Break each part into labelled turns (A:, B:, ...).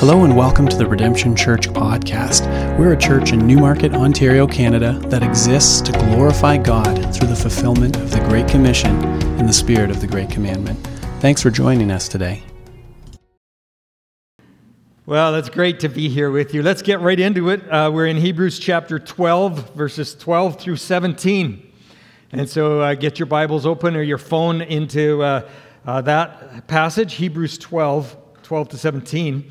A: Hello and welcome to the Redemption Church podcast. We're a church in Newmarket, Ontario, Canada that exists to glorify God through the fulfillment of the Great Commission in the spirit of the Great Commandment. Thanks for joining us today.
B: Well, it's great to be here with you. Let's get right into it. Uh, we're in Hebrews chapter 12, verses 12 through 17. And so uh, get your Bibles open or your phone into uh, uh that passage, Hebrews 12, 12 to 17.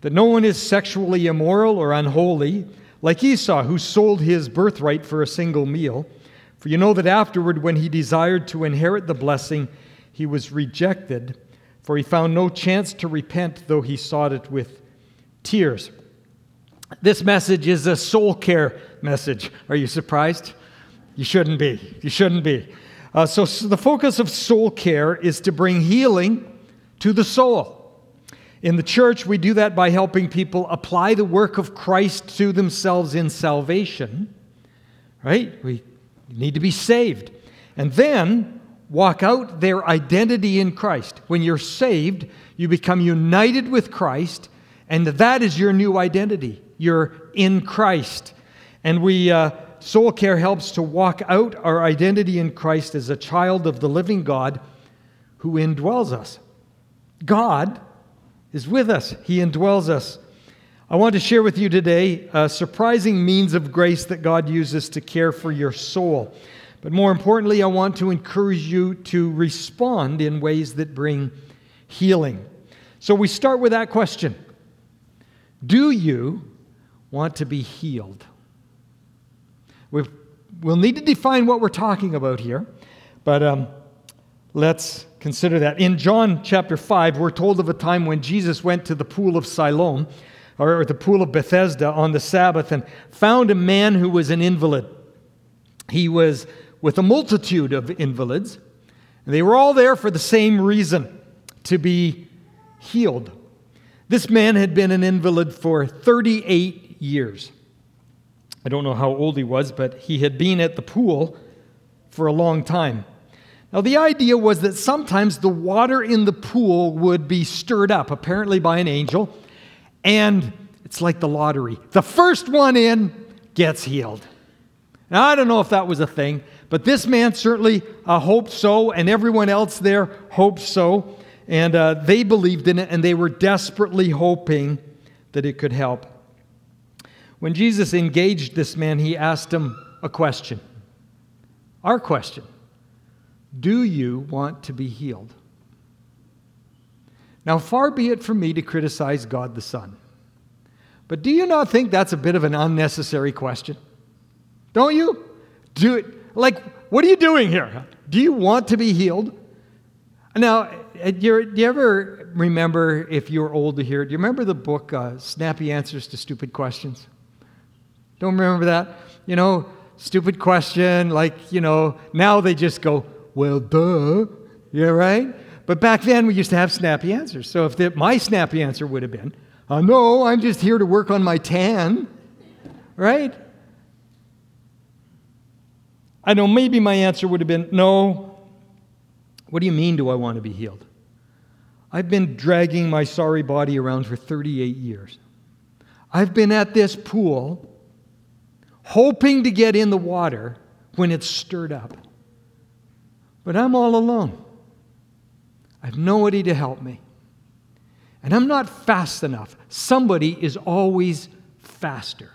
B: that no one is sexually immoral or unholy, like Esau, who sold his birthright for a single meal. For you know that afterward, when he desired to inherit the blessing, he was rejected, for he found no chance to repent, though he sought it with tears. This message is a soul care message. Are you surprised? You shouldn't be. You shouldn't be. Uh, so, so, the focus of soul care is to bring healing to the soul. In the church, we do that by helping people apply the work of Christ to themselves in salvation, right? We need to be saved. And then walk out their identity in Christ. When you're saved, you become united with Christ, and that is your new identity. You're in Christ. And we, uh, Soul Care helps to walk out our identity in Christ as a child of the living God who indwells us. God is with us, He indwells us. I want to share with you today a surprising means of grace that God uses to care for your soul. But more importantly, I want to encourage you to respond in ways that bring healing. So we start with that question Do you want to be healed? we will need to define what we're talking about here, but um, let's consider that. In John chapter 5, we're told of a time when Jesus went to the pool of Siloam, or the pool of Bethesda, on the Sabbath and found a man who was an invalid. He was with a multitude of invalids, and they were all there for the same reason to be healed. This man had been an invalid for 38 years. I don't know how old he was, but he had been at the pool for a long time. Now, the idea was that sometimes the water in the pool would be stirred up, apparently by an angel, and it's like the lottery. The first one in gets healed. Now, I don't know if that was a thing, but this man certainly uh, hoped so, and everyone else there hoped so. And uh, they believed in it, and they were desperately hoping that it could help. When Jesus engaged this man, he asked him a question. Our question do you want to be healed? Now, far be it from me to criticize God the Son. But do you not think that's a bit of an unnecessary question? Don't you? Do it. Like, what are you doing here? Do you want to be healed? Now, uh, do you ever remember, if you're old to hear, do you remember the book uh, Snappy Answers to Stupid Questions? Don't remember that? You know, stupid question, like, you know, now they just go, well, duh. Yeah, right? But back then, we used to have snappy answers. So if the, my snappy answer would have been, uh, no, I'm just here to work on my tan, right? I know maybe my answer would have been, no. What do you mean, do I want to be healed? I've been dragging my sorry body around for 38 years. I've been at this pool hoping to get in the water when it's stirred up. But I'm all alone. I have nobody to help me. And I'm not fast enough. Somebody is always faster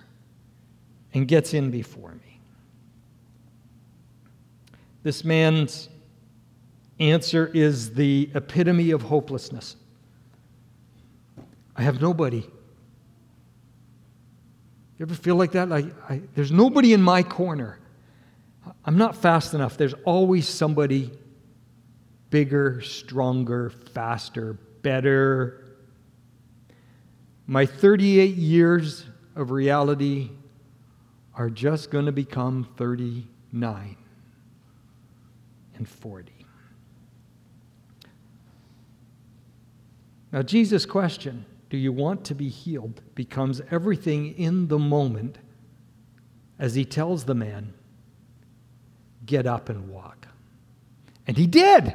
B: and gets in before me. This man's answer is the epitome of hopelessness. I have nobody. You ever feel like that? Like I, there's nobody in my corner. I'm not fast enough. There's always somebody bigger, stronger, faster, better. my 38 years of reality are just going to become 39 and 40. Now, Jesus' question, do you want to be healed, becomes everything in the moment as he tells the man, get up and walk. And he did.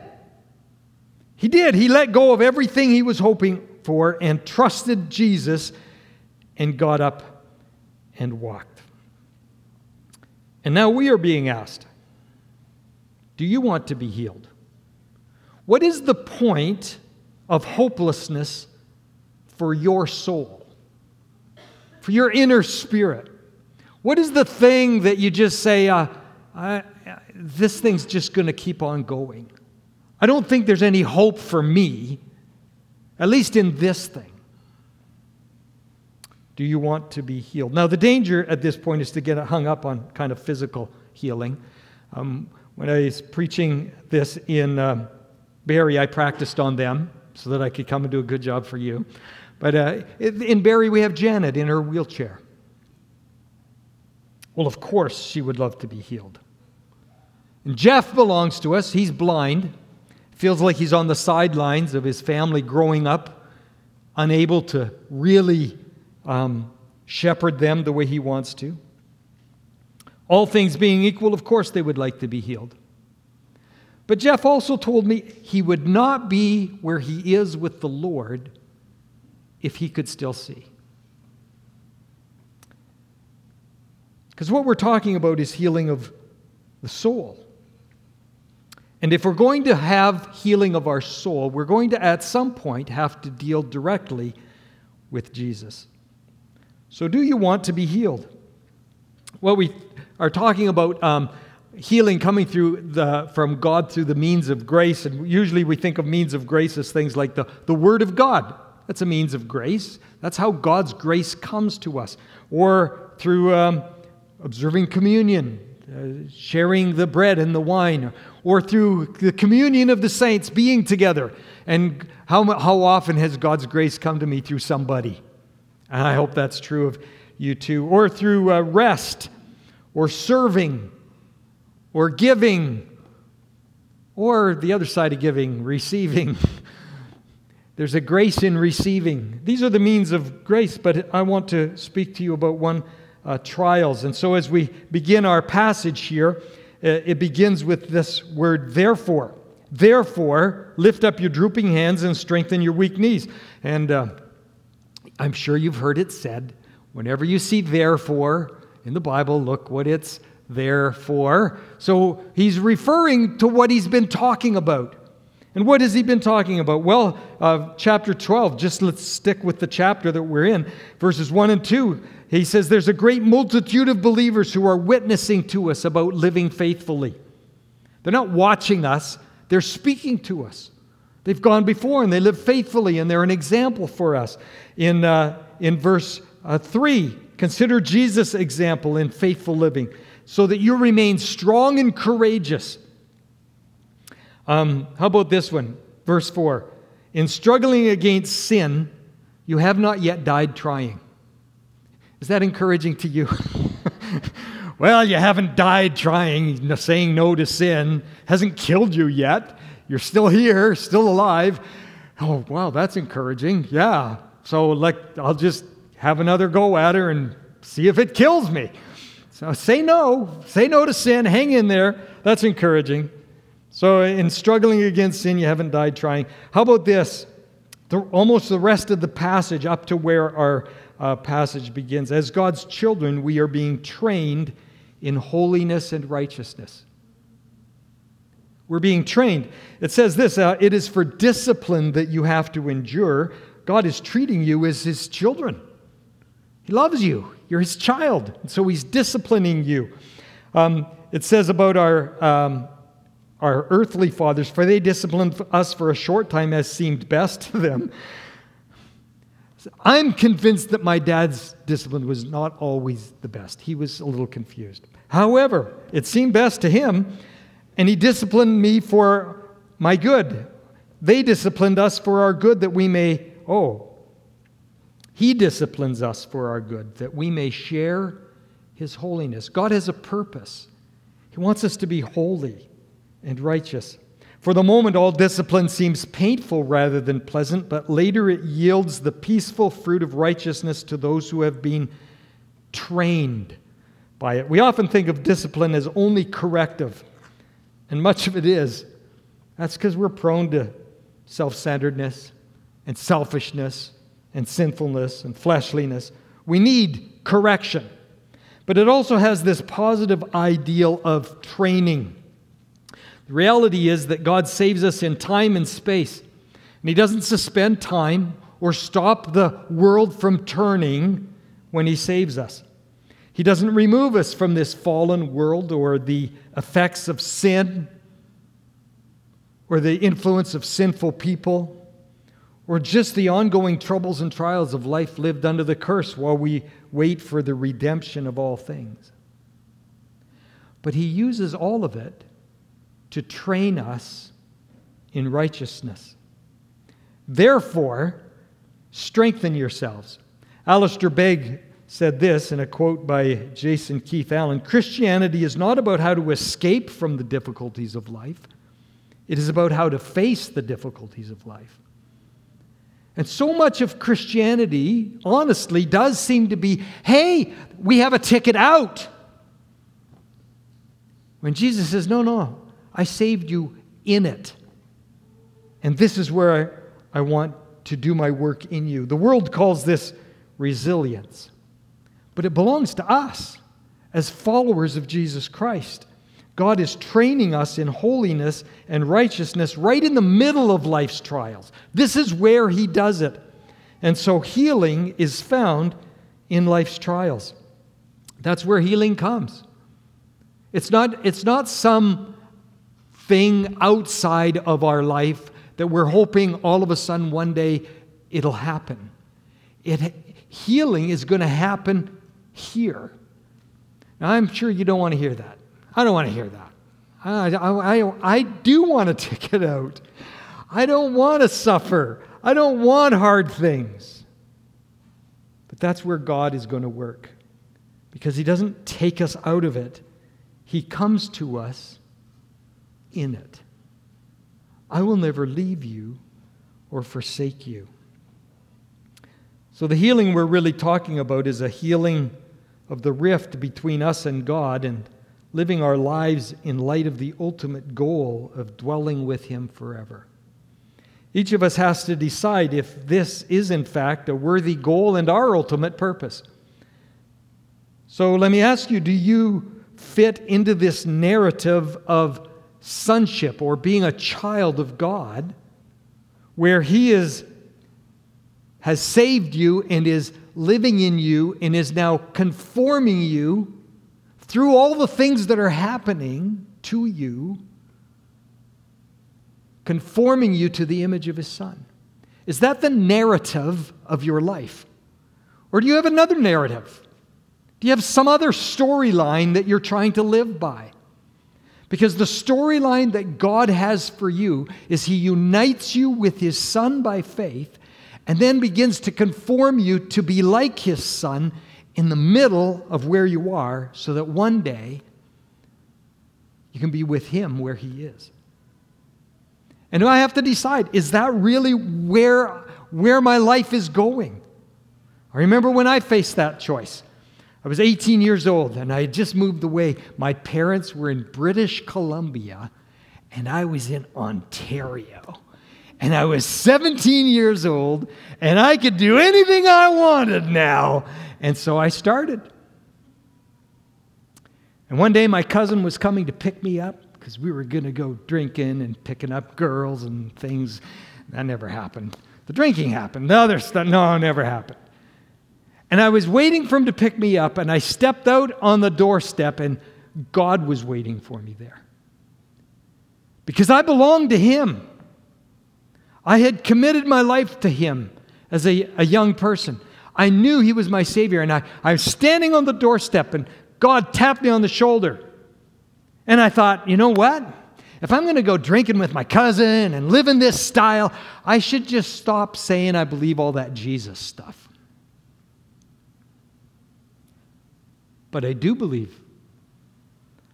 B: He did. He let go of everything he was hoping for and trusted Jesus and got up and walked. And now we are being asked Do you want to be healed? What is the point of hopelessness for your soul, for your inner spirit? What is the thing that you just say, uh, I, this thing's just going to keep on going? I don't think there's any hope for me, at least in this thing. Do you want to be healed? Now, the danger at this point is to get hung up on kind of physical healing. Um, when I was preaching this in um, Barrie, I practiced on them so that I could come and do a good job for you. But uh, in Barrie, we have Janet in her wheelchair. Well, of course, she would love to be healed. And Jeff belongs to us. He's blind. Feels like he's on the sidelines of his family growing up, unable to really um, shepherd them the way he wants to. All things being equal, of course, they would like to be healed. But Jeff also told me he would not be where he is with the Lord if he could still see. Because what we're talking about is healing of the soul. And if we're going to have healing of our soul, we're going to at some point have to deal directly with Jesus. So, do you want to be healed? Well, we are talking about um, healing coming through the, from God through the means of grace. And usually we think of means of grace as things like the, the Word of God. That's a means of grace. That's how God's grace comes to us. Or through um, observing communion, sharing the bread and the wine, or through the communion of the saints being together. And how, how often has God's grace come to me through somebody? And I hope that's true of you too. Or through uh, rest, or serving, or giving, or the other side of giving, receiving. There's a grace in receiving. These are the means of grace, but I want to speak to you about one uh, trials. And so as we begin our passage here, uh, it begins with this word, therefore. Therefore, lift up your drooping hands and strengthen your weak knees. And uh, I'm sure you've heard it said whenever you see therefore in the Bible, look what it's there for. So he's referring to what he's been talking about. And what has he been talking about? Well, uh, chapter 12, just let's stick with the chapter that we're in, verses 1 and 2. He says, There's a great multitude of believers who are witnessing to us about living faithfully. They're not watching us, they're speaking to us. They've gone before and they live faithfully, and they're an example for us. In, uh, in verse uh, 3, consider Jesus' example in faithful living so that you remain strong and courageous. Um, how about this one? Verse 4 In struggling against sin, you have not yet died trying. Is that encouraging to you? well, you haven't died trying, saying no to sin, hasn't killed you yet. You're still here, still alive. Oh, wow, that's encouraging. Yeah. So, like, I'll just have another go at her and see if it kills me. So say no. Say no to sin. Hang in there. That's encouraging. So, in struggling against sin, you haven't died trying. How about this? The, almost the rest of the passage up to where our uh, passage begins. As God's children, we are being trained in holiness and righteousness. We're being trained. It says this uh, it is for discipline that you have to endure. God is treating you as his children. He loves you. You're his child. And so he's disciplining you. Um, it says about our, um, our earthly fathers, for they disciplined us for a short time as seemed best to them. I'm convinced that my dad's discipline was not always the best. He was a little confused. However, it seemed best to him, and he disciplined me for my good. They disciplined us for our good that we may, oh, He disciplines us for our good, that we may share His holiness. God has a purpose. He wants us to be holy and righteous. For the moment, all discipline seems painful rather than pleasant, but later it yields the peaceful fruit of righteousness to those who have been trained by it. We often think of discipline as only corrective, and much of it is. That's because we're prone to self centeredness and selfishness and sinfulness and fleshliness. We need correction. But it also has this positive ideal of training. The reality is that God saves us in time and space, and He doesn't suspend time or stop the world from turning when He saves us. He doesn't remove us from this fallen world or the effects of sin or the influence of sinful people or just the ongoing troubles and trials of life lived under the curse while we wait for the redemption of all things. But he uses all of it to train us in righteousness. Therefore, strengthen yourselves. Alistair Begg said this in a quote by Jason Keith Allen Christianity is not about how to escape from the difficulties of life, it is about how to face the difficulties of life. And so much of Christianity, honestly, does seem to be hey, we have a ticket out. When Jesus says, no, no, I saved you in it. And this is where I, I want to do my work in you. The world calls this resilience, but it belongs to us as followers of Jesus Christ. God is training us in holiness and righteousness right in the middle of life's trials. This is where He does it. And so healing is found in life's trials. That's where healing comes. It's not, it's not some thing outside of our life that we're hoping all of a sudden one day it'll happen. It, healing is going to happen here. Now, I'm sure you don't want to hear that. I don't want to hear that. I, I, I, I do want to take it out. I don't want to suffer. I don't want hard things. But that's where God is going to work because He doesn't take us out of it, He comes to us in it. I will never leave you or forsake you. So, the healing we're really talking about is a healing of the rift between us and God and living our lives in light of the ultimate goal of dwelling with Him forever. Each of us has to decide if this is, in fact, a worthy goal and our ultimate purpose. So let me ask you do you fit into this narrative of sonship or being a child of God where He is, has saved you and is living in you and is now conforming you through all the things that are happening to you, conforming you to the image of his son? Is that the narrative of your life? Or do you have another narrative? Do you have some other storyline that you're trying to live by? Because the storyline that God has for you is He unites you with His Son by faith and then begins to conform you to be like His Son in the middle of where you are so that one day you can be with Him where He is. And do I have to decide is that really where, where my life is going? I remember when I faced that choice. I was 18 years old and I had just moved away. My parents were in British Columbia and I was in Ontario. And I was 17 years old and I could do anything I wanted now. And so I started. And one day my cousin was coming to pick me up because we were going to go drinking and picking up girls and things. That never happened. The drinking happened. The other stuff, no, never happened. And I was waiting for him to pick me up, and I stepped out on the doorstep, and God was waiting for me there. Because I belonged to Him. I had committed my life to Him as a, a young person. I knew He was my Savior, and I, I was standing on the doorstep, and God tapped me on the shoulder. And I thought, you know what? If I'm going to go drinking with my cousin and live in this style, I should just stop saying I believe all that Jesus stuff. But I do believe.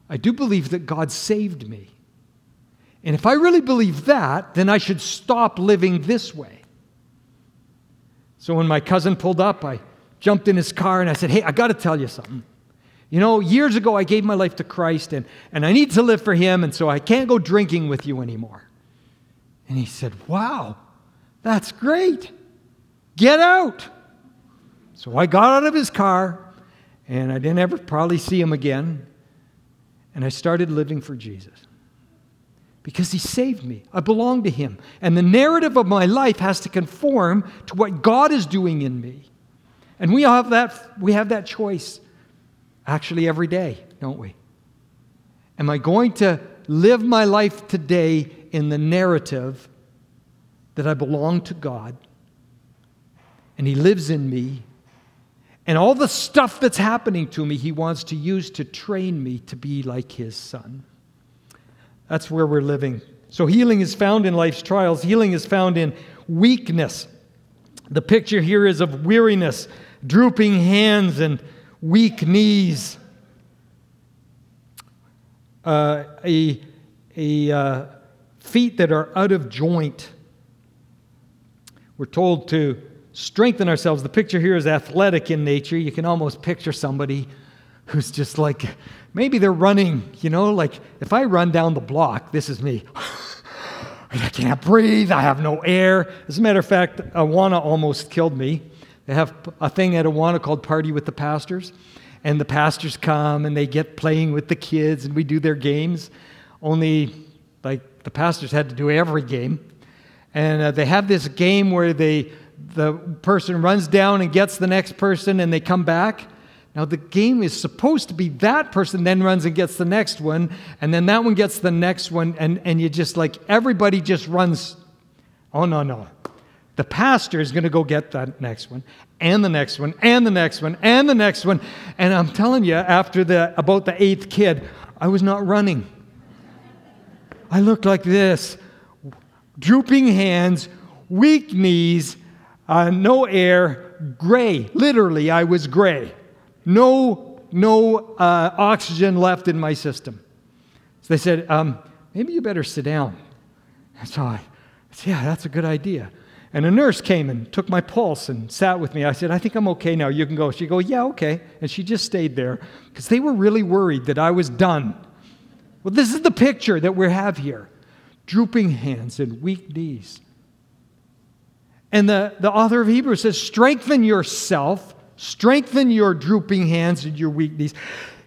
B: I do believe that God saved me. And if I really believe that, then I should stop living this way. So when my cousin pulled up, I jumped in his car and I said, Hey, I got to tell you something. You know, years ago I gave my life to Christ and, and I need to live for Him, and so I can't go drinking with you anymore. And he said, Wow, that's great. Get out. So I got out of his car and I didn't ever probably see him again. And I started living for Jesus because he saved me. I belong to him. And the narrative of my life has to conform to what God is doing in me. And we have that, we have that choice actually every day, don't we? Am I going to live my life today in the narrative that I belong to God and He lives in me? And all the stuff that's happening to me, He wants to use to train me to be like His Son. That's where we're living. So, healing is found in life's trials, healing is found in weakness. The picture here is of weariness, drooping hands, and weak knees. Uh, a, a uh, feet that are out of joint. We're told to strengthen ourselves. The picture here is athletic in nature. You can almost picture somebody who's just like, maybe they're running, you know, like if I run down the block, this is me. I can't breathe. I have no air. As a matter of fact, Awana almost killed me. They have a thing at Awana called Party with the Pastors. And the pastors come and they get playing with the kids and we do their games. Only, like, the pastors had to do every game. And uh, they have this game where they, the person runs down and gets the next person and they come back. Now, the game is supposed to be that person then runs and gets the next one, and then that one gets the next one, and, and you just like everybody just runs. Oh, no, no. The pastor is going to go get that next one, and the next one, and the next one, and the next one. And I'm telling you, after the, about the eighth kid, I was not running. I looked like this drooping hands, weak knees, uh, no air, gray. Literally, I was gray. No, no uh, oxygen left in my system. So they said, um, maybe you better sit down. And so I said, yeah, that's a good idea. And a nurse came and took my pulse and sat with me. I said, I think I'm okay now. You can go. She go, yeah, okay. And she just stayed there because they were really worried that I was done. Well, this is the picture that we have here drooping hands and weak knees. And the, the author of Hebrews says, strengthen yourself Strengthen your drooping hands and your weak knees.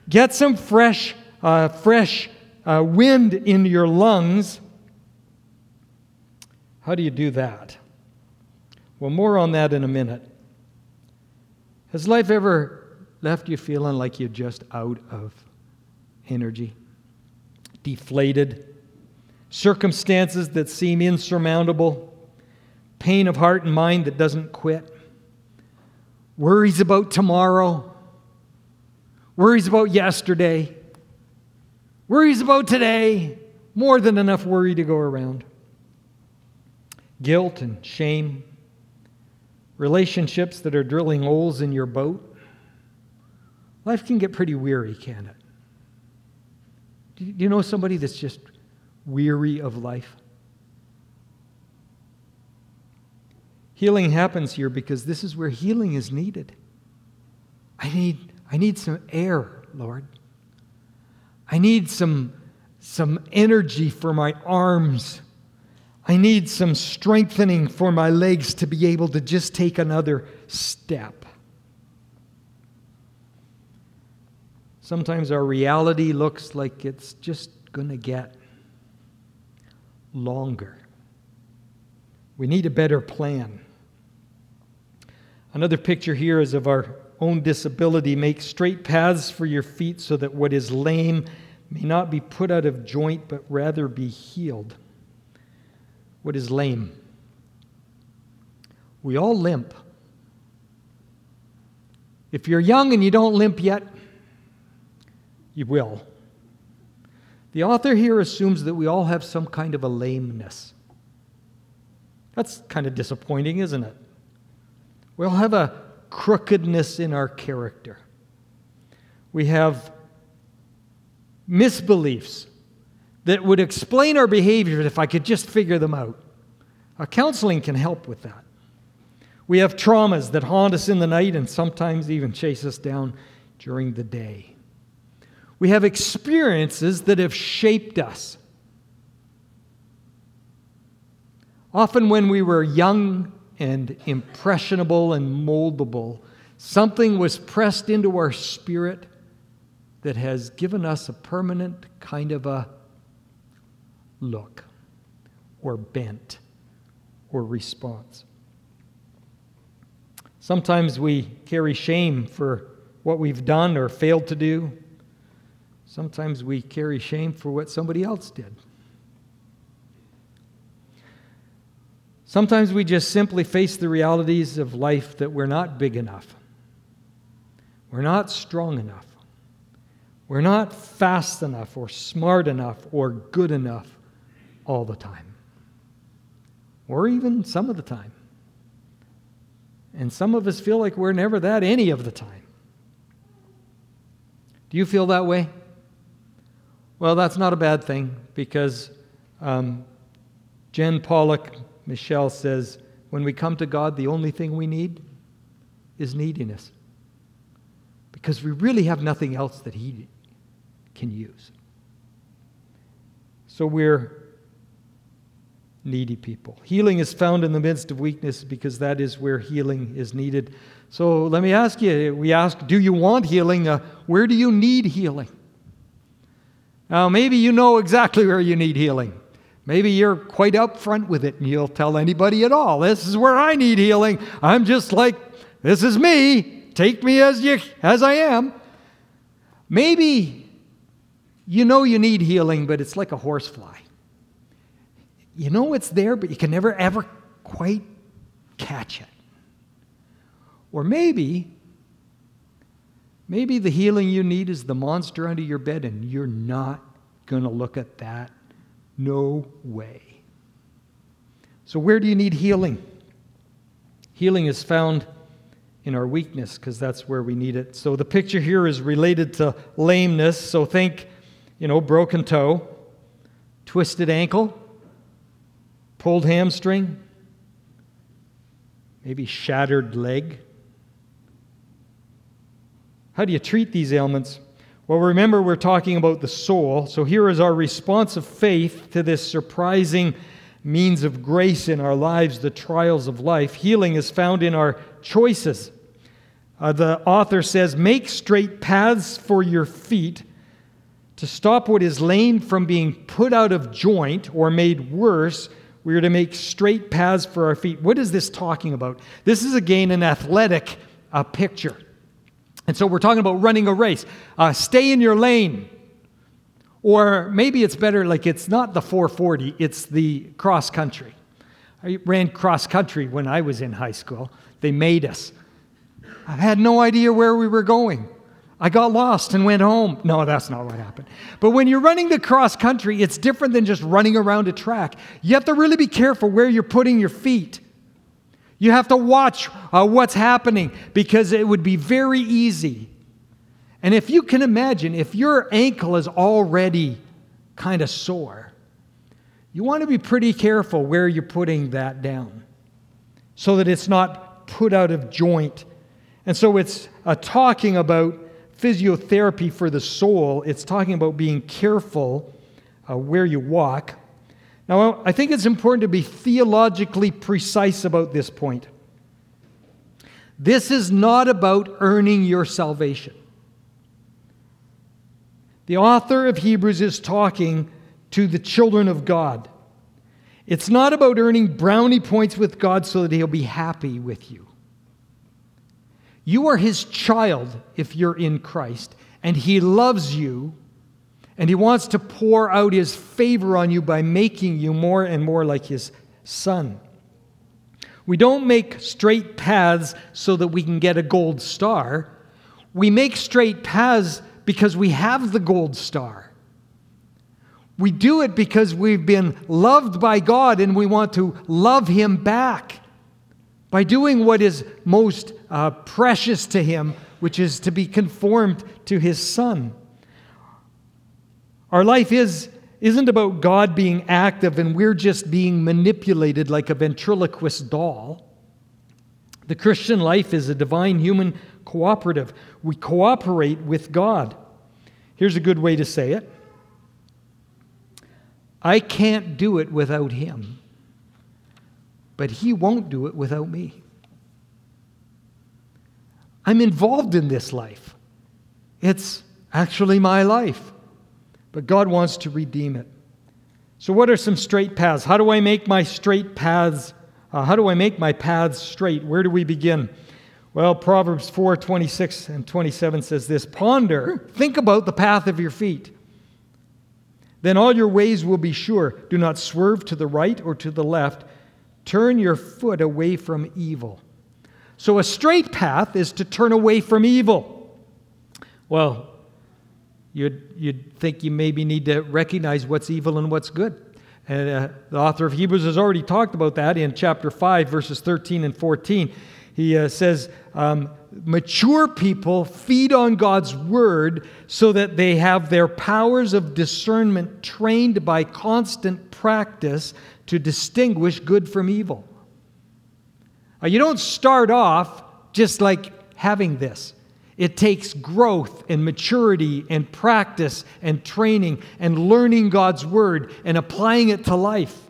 B: Get some fresh, uh, fresh uh, wind in your lungs. How do you do that? Well, more on that in a minute. Has life ever left you feeling like you're just out of energy? Deflated? Circumstances that seem insurmountable? Pain of heart and mind that doesn't quit? worries about tomorrow, worries about yesterday, worries about today, more than enough worry to go around. Guilt and shame, relationships that are drilling holes in your boat. Life can get pretty weary, can it? Do you know somebody that's just weary of life? Healing happens here because this is where healing is needed. I need, I need some air, Lord. I need some, some energy for my arms. I need some strengthening for my legs to be able to just take another step. Sometimes our reality looks like it's just going to get longer. We need a better plan. Another picture here is of our own disability. Make straight paths for your feet so that what is lame may not be put out of joint, but rather be healed. What is lame? We all limp. If you're young and you don't limp yet, you will. The author here assumes that we all have some kind of a lameness. That's kind of disappointing, isn't it? We'll have a crookedness in our character. We have misbeliefs that would explain our behaviors if I could just figure them out. Uh, counseling can help with that. We have traumas that haunt us in the night and sometimes even chase us down during the day. We have experiences that have shaped us. Often, when we were young and impressionable and moldable, something was pressed into our spirit that has given us a permanent kind of a look or bent or response. Sometimes we carry shame for what we've done or failed to do. Sometimes we carry shame for what somebody else did. Sometimes we just simply face the realities of life that we're not big enough. We're not strong enough. We're not fast enough or smart enough or good enough all the time, or even some of the time. And some of us feel like we're never that any of the time. Do you feel that way? Well, that's not a bad thing because um, Jen Pollock Michel says, when we come to God, the only thing we need is neediness. Because we really have nothing else that He can use. So we're needy people. Healing is found in the midst of weakness because that is where healing is needed. So let me ask you we ask, do you want healing? Uh, where do you need healing? Now, maybe you know exactly where you need healing. Maybe you're quite upfront with it and you'll tell anybody at all. This is where I need healing. I'm just like, this is me. Take me as, you, as I am. Maybe you know you need healing, but it's like a horsefly. You know it's there, but you can never ever quite catch it. Or maybe, maybe the healing you need is the monster under your bed and you're not going to look at that no way. So, where do you need healing? Healing is found in our weakness because that's where we need it. So, the picture here is related to lameness. So, think, you know, broken toe, twisted ankle, pulled hamstring, maybe shattered leg. How do you treat these ailments? Well, remember, we're talking about the soul. So here is our response of faith to this surprising means of grace in our lives, the trials of life. Healing is found in our choices. Uh, the author says, Make straight paths for your feet to stop what is lame from being put out of joint or made worse. We are to make straight paths for our feet. What is this talking about? This is again an athletic uh, picture. And so we're talking about running a race. Uh, stay in your lane. Or maybe it's better, like it's not the 440, it's the cross country. I ran cross country when I was in high school. They made us. I had no idea where we were going. I got lost and went home. No, that's not what happened. But when you're running the cross country, it's different than just running around a track. You have to really be careful where you're putting your feet. You have to watch uh, what's happening because it would be very easy. And if you can imagine, if your ankle is already kind of sore, you want to be pretty careful where you're putting that down so that it's not put out of joint. And so it's uh, talking about physiotherapy for the soul, it's talking about being careful uh, where you walk. Now, I think it's important to be theologically precise about this point. This is not about earning your salvation. The author of Hebrews is talking to the children of God. It's not about earning brownie points with God so that He'll be happy with you. You are His child if you're in Christ, and He loves you and he wants to pour out his favor on you by making you more and more like his son. We don't make straight paths so that we can get a gold star. We make straight paths because we have the gold star. We do it because we've been loved by God and we want to love Him back. By doing what is most uh, precious to Him, which is to be conformed to his Son. Our life is, isn't about God being active and we're just being manipulated like a ventriloquist doll. The Christian life is a divine human cooperative. We cooperate with God. Here's a good way to say it I can't do it without Him, but He won't do it without me. I'm involved in this life. It's actually my life, but God wants to redeem it. So, what are some straight paths? How do I make my straight paths? Uh, how do I make my paths straight? Where do we begin? Well, Proverbs 4 26 and 27 says this Ponder, think about the path of your feet. Then all your ways will be sure. Do not swerve to the right or to the left. Turn your foot away from evil. So, a straight path is to turn away from evil. Well, you'd, you'd think you maybe need to recognize what's evil and what's good. And uh, the author of Hebrews has already talked about that in chapter 5, verses 13 and 14 he uh, says, um, mature people feed on God's word so that they have their powers of discernment trained by constant practice to distinguish good from evil. Uh, you don't start off just like having this. It takes growth and maturity and practice and training and learning God's word and applying it to life.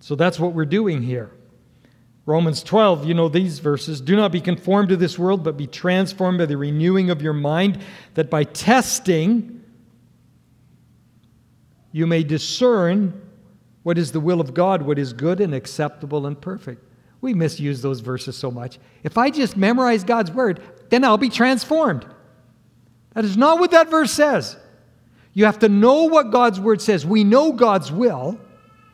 B: So that's what we're doing here. Romans 12, you know these verses. Do not be conformed to this world, but be transformed by the renewing of your mind, that by testing you may discern what is the will of God, what is good and acceptable and perfect. We misuse those verses so much. If I just memorize God's word, then I'll be transformed. That is not what that verse says. You have to know what God's word says. We know God's will,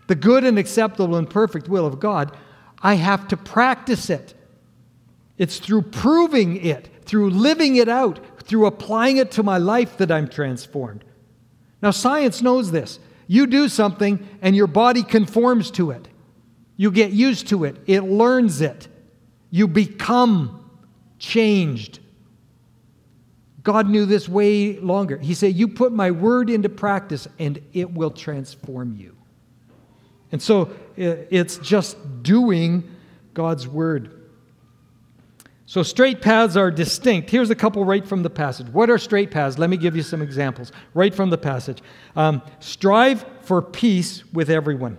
B: the good and acceptable and perfect will of God. I have to practice it. It's through proving it, through living it out, through applying it to my life that I'm transformed. Now, science knows this. You do something and your body conforms to it. You get used to it, it learns it. You become changed. God knew this way longer. He said, You put my word into practice and it will transform you. And so it's just doing God's word. So, straight paths are distinct. Here's a couple right from the passage. What are straight paths? Let me give you some examples right from the passage. Um, strive for peace with everyone.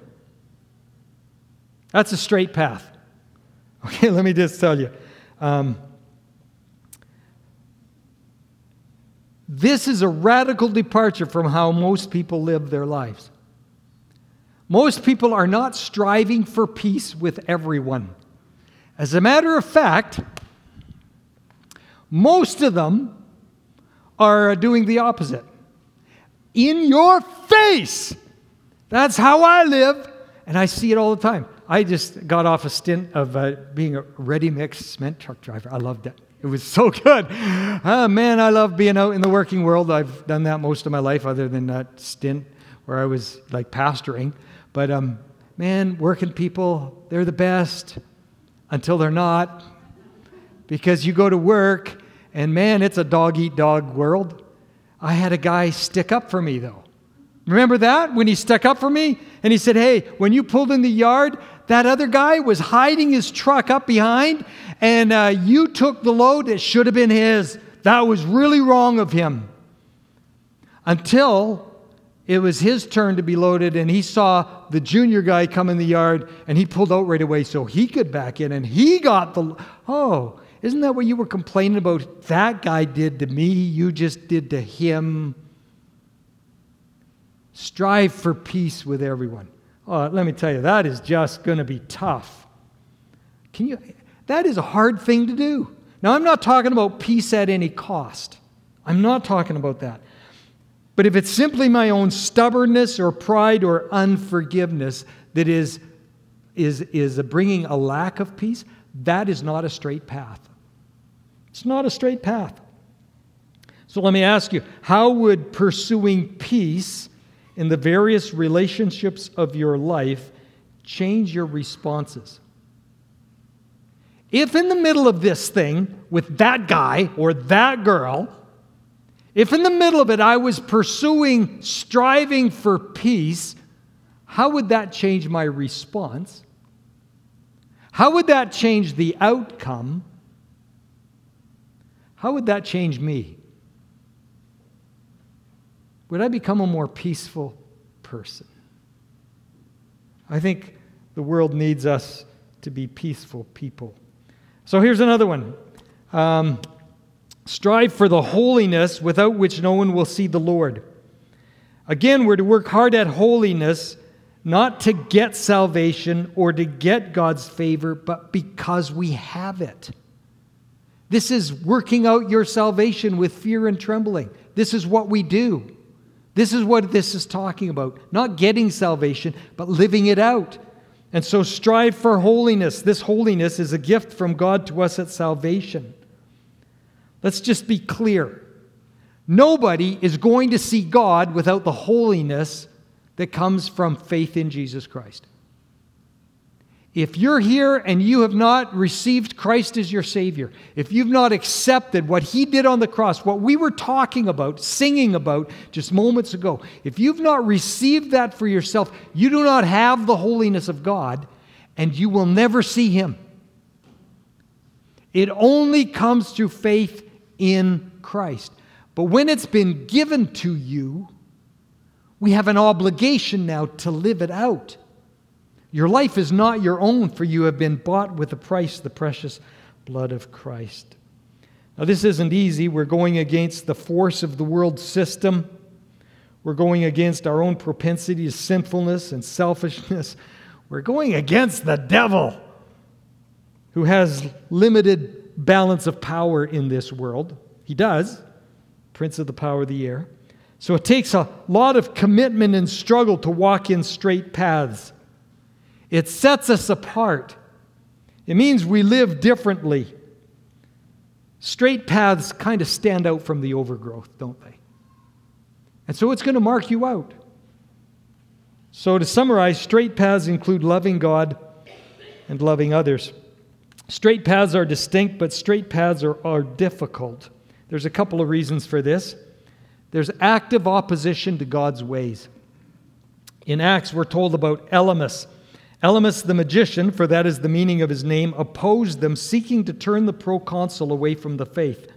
B: That's a straight path. Okay, let me just tell you. Um, this is a radical departure from how most people live their lives. Most people are not striving for peace with everyone. As a matter of fact, most of them are doing the opposite. In your face! That's how I live, and I see it all the time. I just got off a stint of uh, being a ready mix cement truck driver. I loved it. It was so good. Oh, man, I love being out in the working world. I've done that most of my life, other than that stint where I was like pastoring. But um, man, working people, they're the best until they're not. Because you go to work, and man, it's a dog eat dog world. I had a guy stick up for me, though. Remember that? When he stuck up for me? And he said, Hey, when you pulled in the yard, that other guy was hiding his truck up behind, and uh, you took the load that should have been his. That was really wrong of him. Until it was his turn to be loaded, and he saw the junior guy come in the yard, and he pulled out right away so he could back in, and he got the. Oh, isn't that what you were complaining about? That guy did to me, you just did to him. Strive for peace with everyone. Let me tell you, that is just going to be tough. Can you? That is a hard thing to do. Now, I'm not talking about peace at any cost. I'm not talking about that. But if it's simply my own stubbornness or pride or unforgiveness that is, is, is bringing a lack of peace, that is not a straight path. It's not a straight path. So let me ask you how would pursuing peace in the various relationships of your life change your responses? If in the middle of this thing with that guy or that girl, if in the middle of it I was pursuing, striving for peace, how would that change my response? How would that change the outcome? How would that change me? Would I become a more peaceful person? I think the world needs us to be peaceful people. So here's another one um, Strive for the holiness without which no one will see the Lord. Again, we're to work hard at holiness, not to get salvation or to get God's favor, but because we have it. This is working out your salvation with fear and trembling. This is what we do. This is what this is talking about. Not getting salvation, but living it out. And so strive for holiness. This holiness is a gift from God to us at salvation. Let's just be clear. Nobody is going to see God without the holiness that comes from faith in Jesus Christ. If you're here and you have not received Christ as your Savior, if you've not accepted what He did on the cross, what we were talking about, singing about just moments ago, if you've not received that for yourself, you do not have the holiness of God and you will never see Him. It only comes through faith in Christ. But when it's been given to you, we have an obligation now to live it out. Your life is not your own, for you have been bought with a price, the precious blood of Christ. Now, this isn't easy. We're going against the force of the world system. We're going against our own propensity to sinfulness and selfishness. We're going against the devil, who has limited balance of power in this world. He does, prince of the power of the air. So it takes a lot of commitment and struggle to walk in straight paths. It sets us apart. It means we live differently. Straight paths kind of stand out from the overgrowth, don't they? And so it's going to mark you out. So, to summarize, straight paths include loving God and loving others. Straight paths are distinct, but straight paths are, are difficult. There's a couple of reasons for this. There's active opposition to God's ways. In Acts, we're told about Elymas, Elymas the magician, for that is the meaning of his name, opposed them, seeking to turn the proconsul away from the faith.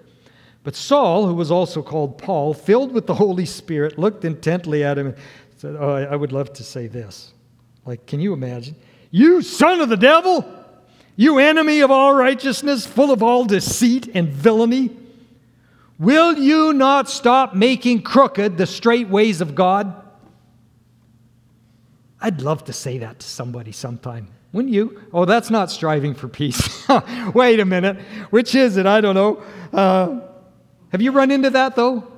B: But Saul, who was also called Paul, filled with the Holy Spirit, looked intently at him and said, Oh, I would love to say this. Like, can you imagine? You son of the devil! You enemy of all righteousness, full of all deceit and villainy! Will you not stop making crooked the straight ways of God? I'd love to say that to somebody sometime. Wouldn't you? Oh, that's not striving for peace. Wait a minute. Which is it? I don't know. Uh, have you run into that, though?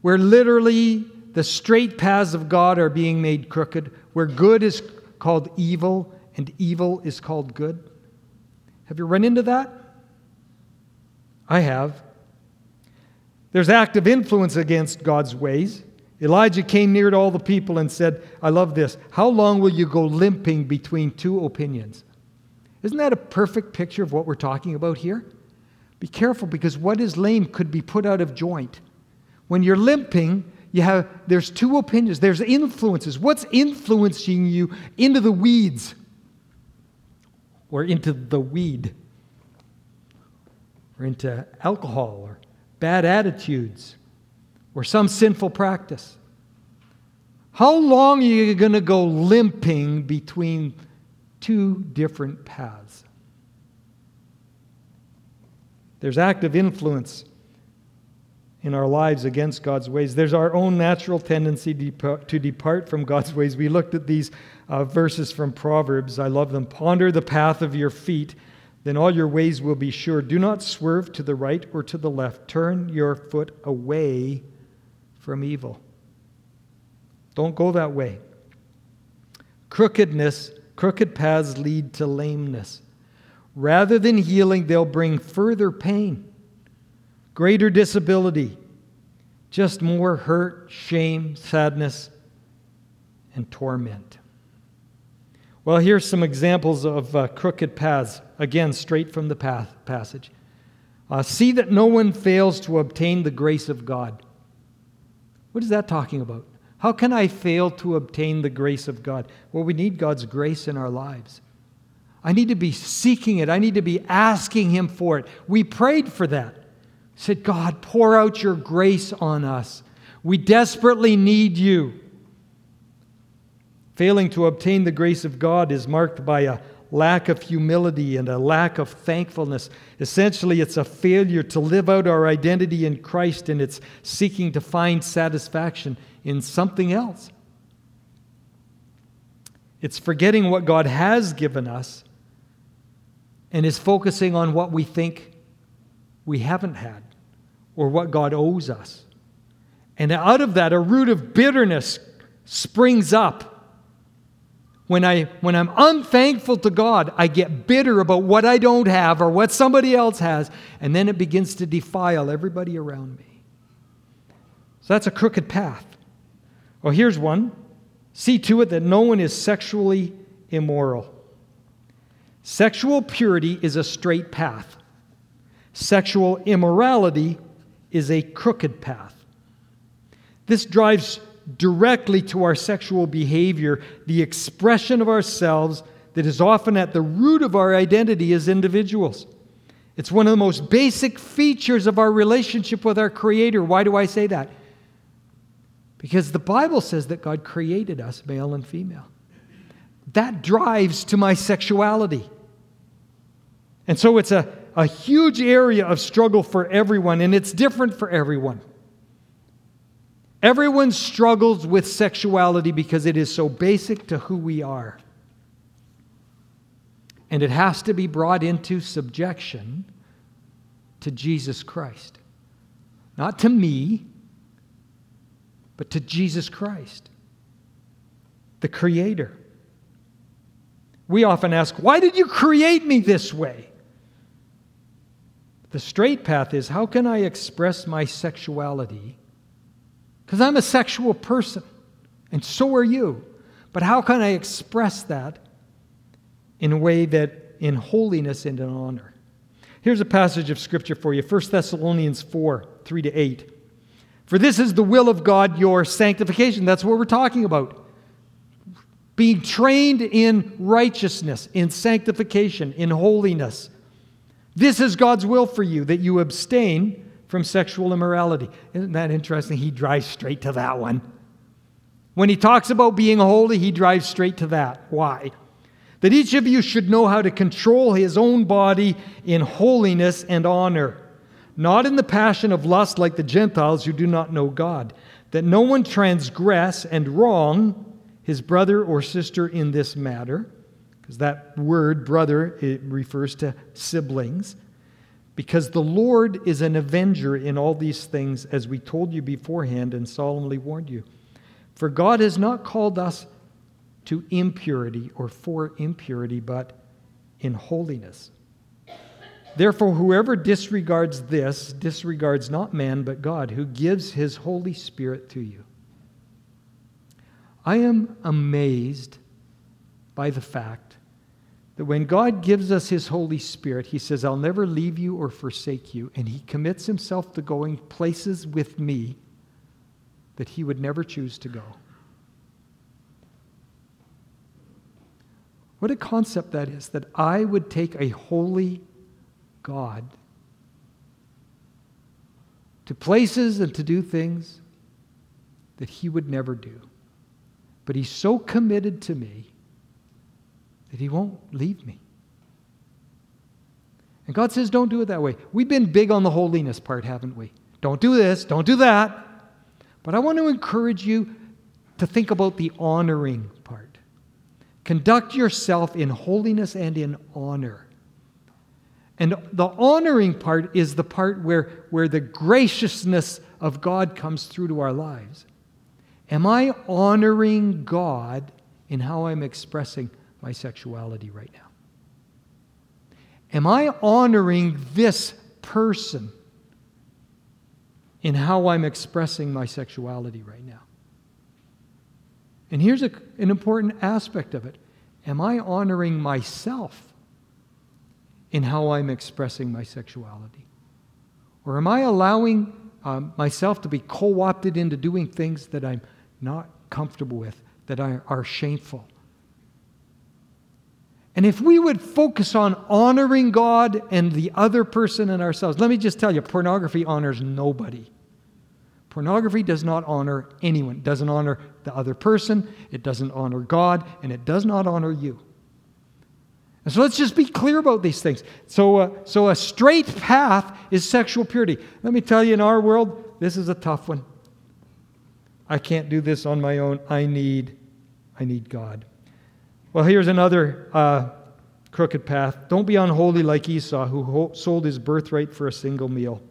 B: Where literally the straight paths of God are being made crooked, where good is called evil and evil is called good. Have you run into that? I have. There's active influence against God's ways. Elijah came near to all the people and said, I love this. How long will you go limping between two opinions? Isn't that a perfect picture of what we're talking about here? Be careful because what is lame could be put out of joint. When you're limping, you have there's two opinions. There's influences. What's influencing you into the weeds or into the weed or into alcohol or bad attitudes or some sinful practice. How long are you going to go limping between two different paths? There's active influence in our lives against God's ways. There's our own natural tendency to depart from God's ways. We looked at these uh, verses from Proverbs. I love them. Ponder the path of your feet, then all your ways will be sure. Do not swerve to the right or to the left. Turn your foot away from evil. Don't go that way. Crookedness, crooked paths lead to lameness. Rather than healing, they'll bring further pain, greater disability, just more hurt, shame, sadness, and torment. Well, here's some examples of uh, crooked paths. Again, straight from the path, passage. Uh, see that no one fails to obtain the grace of God. What is that talking about? How can I fail to obtain the grace of God? Well, we need God's grace in our lives. I need to be seeking it. I need to be asking Him for it. We prayed for that. Said, God, pour out your grace on us. We desperately need you. Failing to obtain the grace of God is marked by a lack of humility and a lack of thankfulness. Essentially, it's a failure to live out our identity in Christ and it's seeking to find satisfaction in something else. It's forgetting what God has given us and is focusing on what we think we haven't had or what God owes us. And out of that, a root of bitterness springs up when, I, when I'm unthankful to God, I get bitter about what I don't have or what somebody else has, and then it begins to defile everybody around me. So that's a crooked path. Well, here's one see to it that no one is sexually immoral. Sexual purity is a straight path, sexual immorality is a crooked path. This drives directly to our sexual behavior, the expression of ourselves that is often at the root of our identity as individuals. It's one of the most basic features of our relationship with our Creator. Why do I say that? Because the Bible says that God created us male and female. That drives to my sexuality. And so it's a, a huge area of struggle for everyone, and it's different for everyone. Everyone struggles with sexuality because it is so basic to who we are. And it has to be brought into subjection to Jesus Christ. Not to me, but to Jesus Christ, the Creator. We often ask, Why did you create me this way? The straight path is how can I express my sexuality because I'm a sexual person, and so are you. But how can I express that in a way that in holiness and in honor? Here's a passage of scripture for you 1 Thessalonians 4 3 to 8. For this is the will of God, your sanctification. That's what we're talking about. Being trained in righteousness, in sanctification, in holiness. This is God's will for you, that you abstain from sexual immorality. Isn't that interesting? He drives straight to that one. When he talks about being holy, he drives straight to that. Why? That each of you should know how to control his own body in holiness and honor, not in the passion of lust like the Gentiles who do not know God. That no one transgress and wrong his brother or sister in this matter, because that word brother it refers to siblings because the Lord is an avenger in all these things, as we told you beforehand and solemnly warned you. For God has not called us to impurity or for impurity, but in holiness. Therefore, whoever disregards this disregards not man, but God, who gives his Holy Spirit to you. I am amazed by the fact that when God gives us His Holy Spirit, He says, I'll never leave you or forsake you. And He commits Himself to going places with me that He would never choose to go. What a concept that is that I would take a holy God to places and to do things that He would never do. But He's so committed to me that He won't leave me. And God says, don't do it that way. We've been big on the holiness part, haven't we? Don't do this, don't do that. But I want to encourage you to think about the honoring part. Conduct yourself in holiness and in honor. And the honoring part is the part where, where the graciousness of God comes through to our lives. Am I honoring God in how I'm expressing my sexuality right now? Am I honoring this person in how I'm expressing my sexuality right now? And here's a, an important aspect of it am I honoring myself in how I'm expressing my sexuality? Or am I allowing um, myself to be co opted into doing things that I'm not comfortable with, that are, are shameful? And if we would focus on honoring God and the other person and ourselves, let me just tell you pornography honors nobody. Pornography does not honor anyone. It doesn't honor the other person, it doesn't honor God, and it does not honor you. And so let's just be clear about these things. So, uh, so a straight path is sexual purity. Let me tell you, in our world, this is a tough one. I can't do this on my own. I need, I need God. Well, here's another uh, crooked path. Don't be unholy like Esau, who ho- sold his birthright for a single meal,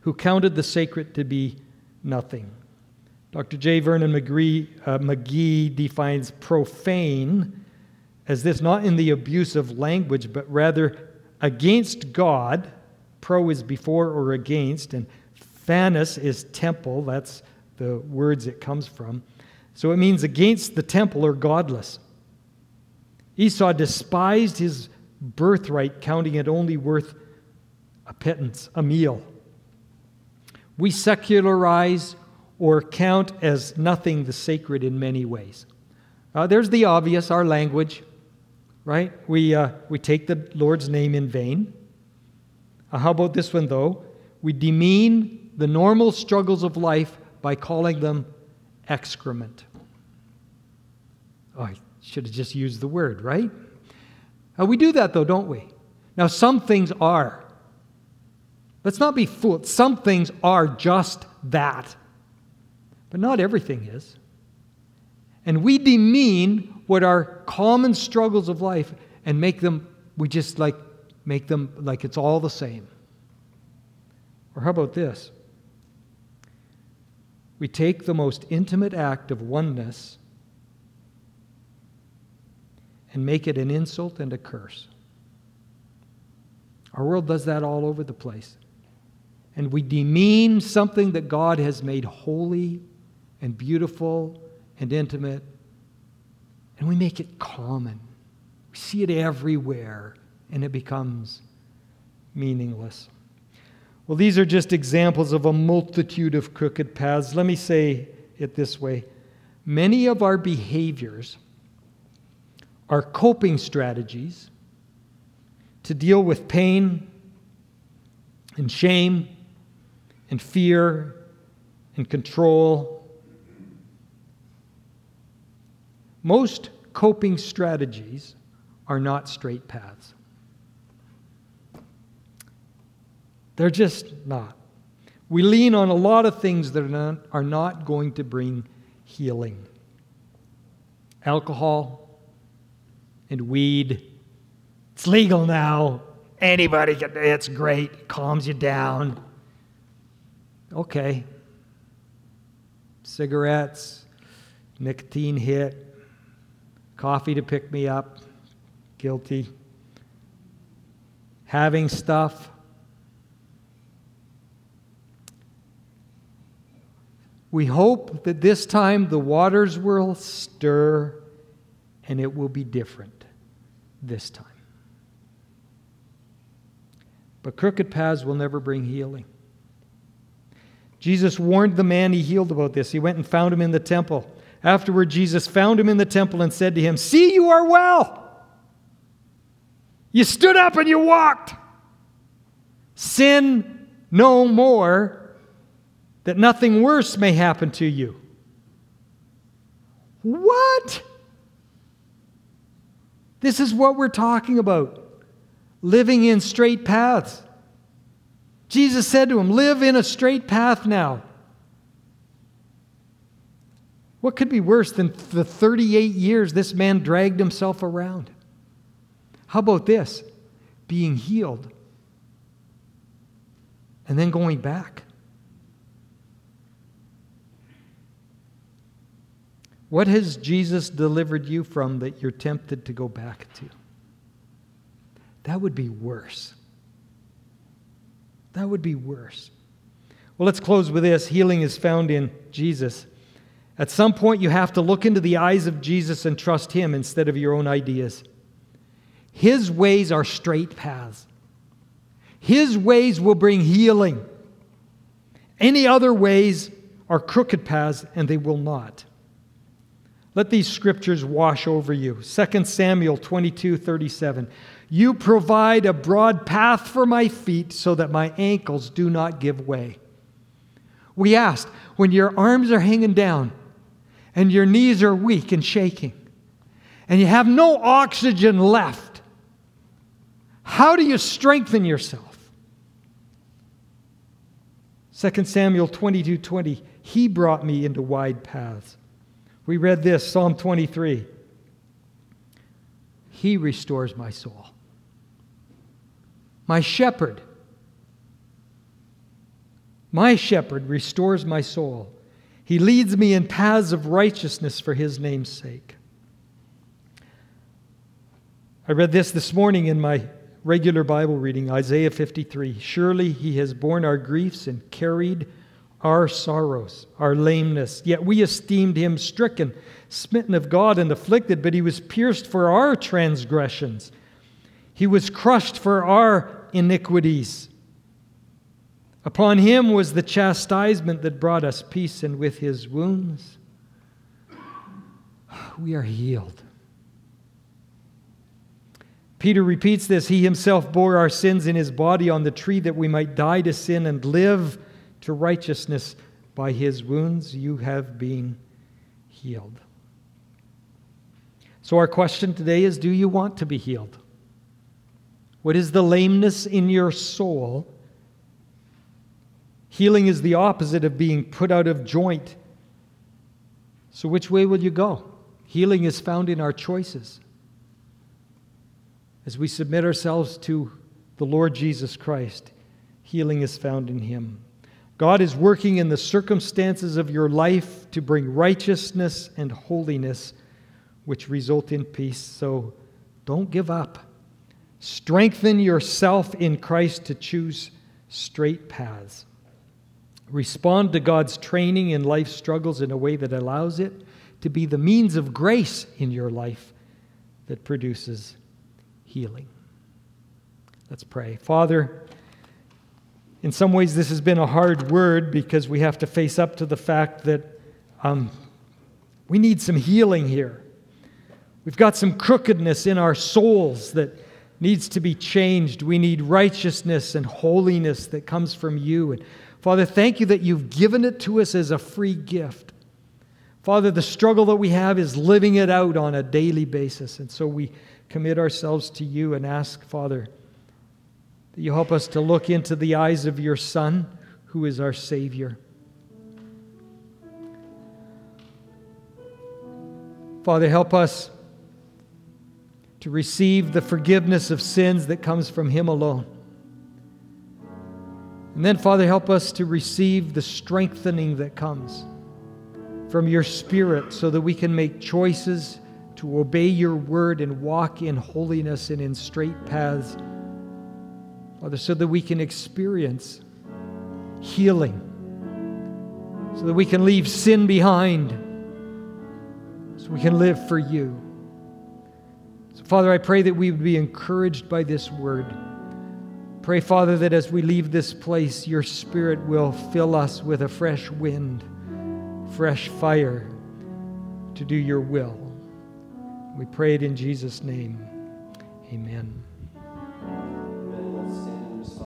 B: who counted the sacred to be nothing. Dr. J. Vernon McGee, uh, McGee defines profane as this not in the abuse of language, but rather against God. Pro is before or against, and phanos is temple. That's the words it comes from. So it means against the temple or godless. Esau despised his birthright, counting it only worth a pittance, a meal. We secularize or count as nothing the sacred in many ways. Uh, there's the obvious, our language, right? We, uh, we take the Lord's name in vain. Uh, how about this one, though? We demean the normal struggles of life by calling them excrement. Oh, should have just used the word, right? We do that, though, don't we? Now, some things are. Let's not be fooled. Some things are just that, but not everything is. And we demean what are common struggles of life and make them, we just like make them like it's all the same. Or how about this? We take the most intimate act of oneness and make it an insult and a curse. Our world does that all over the place. And we demean something that God has made holy and beautiful and intimate, and we make it common. We see it everywhere, and it becomes meaningless. Well, these are just examples of a multitude of crooked paths. Let me say it this way many of our behaviors are coping strategies to deal with pain and shame and fear and control. Most coping strategies are not straight paths. They're just not. We lean on a lot of things that are not, are not going to bring healing. Alcohol, and weed. It's legal now. Anybody can, it's great, calms you down. Okay. Cigarettes, nicotine hit, coffee to pick me up, guilty. Having stuff. We hope that this time the waters will stir and it will be different this time. But crooked paths will never bring healing. Jesus warned the man he healed about this. He went and found him in the temple. Afterward, Jesus found him in the temple and said to him, See, you are well. You stood up and you walked. Sin no more, that nothing worse may happen to you. What? This is what we're talking about living in straight paths. Jesus said to him, Live in a straight path now. What could be worse than the 38 years this man dragged himself around? How about this? Being healed and then going back. What has Jesus delivered you from that you're tempted to go back to? That would be worse. That would be worse. Well, let's close with this. Healing is found in Jesus. At some point, you have to look into the eyes of Jesus and trust Him instead of your own ideas. His ways are straight paths, His ways will bring healing. Any other ways are crooked paths, and they will not. Let these scriptures wash over you. 2 Samuel 22 37. You provide a broad path for my feet so that my ankles do not give way. We asked, when your arms are hanging down and your knees are weak and shaking, and you have no oxygen left, how do you strengthen yourself? 2 Samuel 22 20. He brought me into wide paths. We read this, Psalm 23. He restores my soul. My shepherd, my shepherd restores my soul. He leads me in paths of righteousness for his name's sake. I read this this morning in my regular Bible reading, Isaiah 53. Surely he has borne our griefs and carried our sorrows, our lameness. Yet we esteemed him stricken, smitten of God, and afflicted, but he was pierced for our transgressions. He was crushed for our iniquities. Upon him was the chastisement that brought us peace, and with his wounds we are healed. Peter repeats this He himself bore our sins in his body on the tree that we might die to sin and live to righteousness. By his wounds you have been healed. So, our question today is Do you want to be healed? What is the lameness in your soul? Healing is the opposite of being put out of joint. So, which way will you go? Healing is found in our choices. As we submit ourselves to the Lord Jesus Christ, healing is found in Him. God is working in the circumstances of your life to bring righteousness and holiness, which result in peace. So don't give up. Strengthen yourself in Christ to choose straight paths. Respond to God's training in life struggles in a way that allows it to be the means of grace in your life that produces healing. Let's pray. Father, in some ways, this has been a hard word because we have to face up to the fact that um, we need some healing here. We've got some crookedness in our souls that needs to be changed. We need righteousness and holiness that comes from you. And Father, thank you that you've given it to us as a free gift. Father, the struggle that we have is living it out on a daily basis. And so we commit ourselves to you and ask, Father, that you help us to look into the eyes of your Son, who is our Savior. Father, help us to receive the forgiveness of sins that comes from Him alone. And then, Father, help us to receive the strengthening that comes from your Spirit so that we can make choices to obey your word and walk in holiness and in straight paths Father, so that we can experience healing, so that we can leave sin behind, so we can live for you. So, Father, I pray that we would be encouraged by this word. Pray, Father, that as we leave this place, your Spirit will fill us with a fresh wind, fresh fire to do your will. We pray it in Jesus' name. Amen.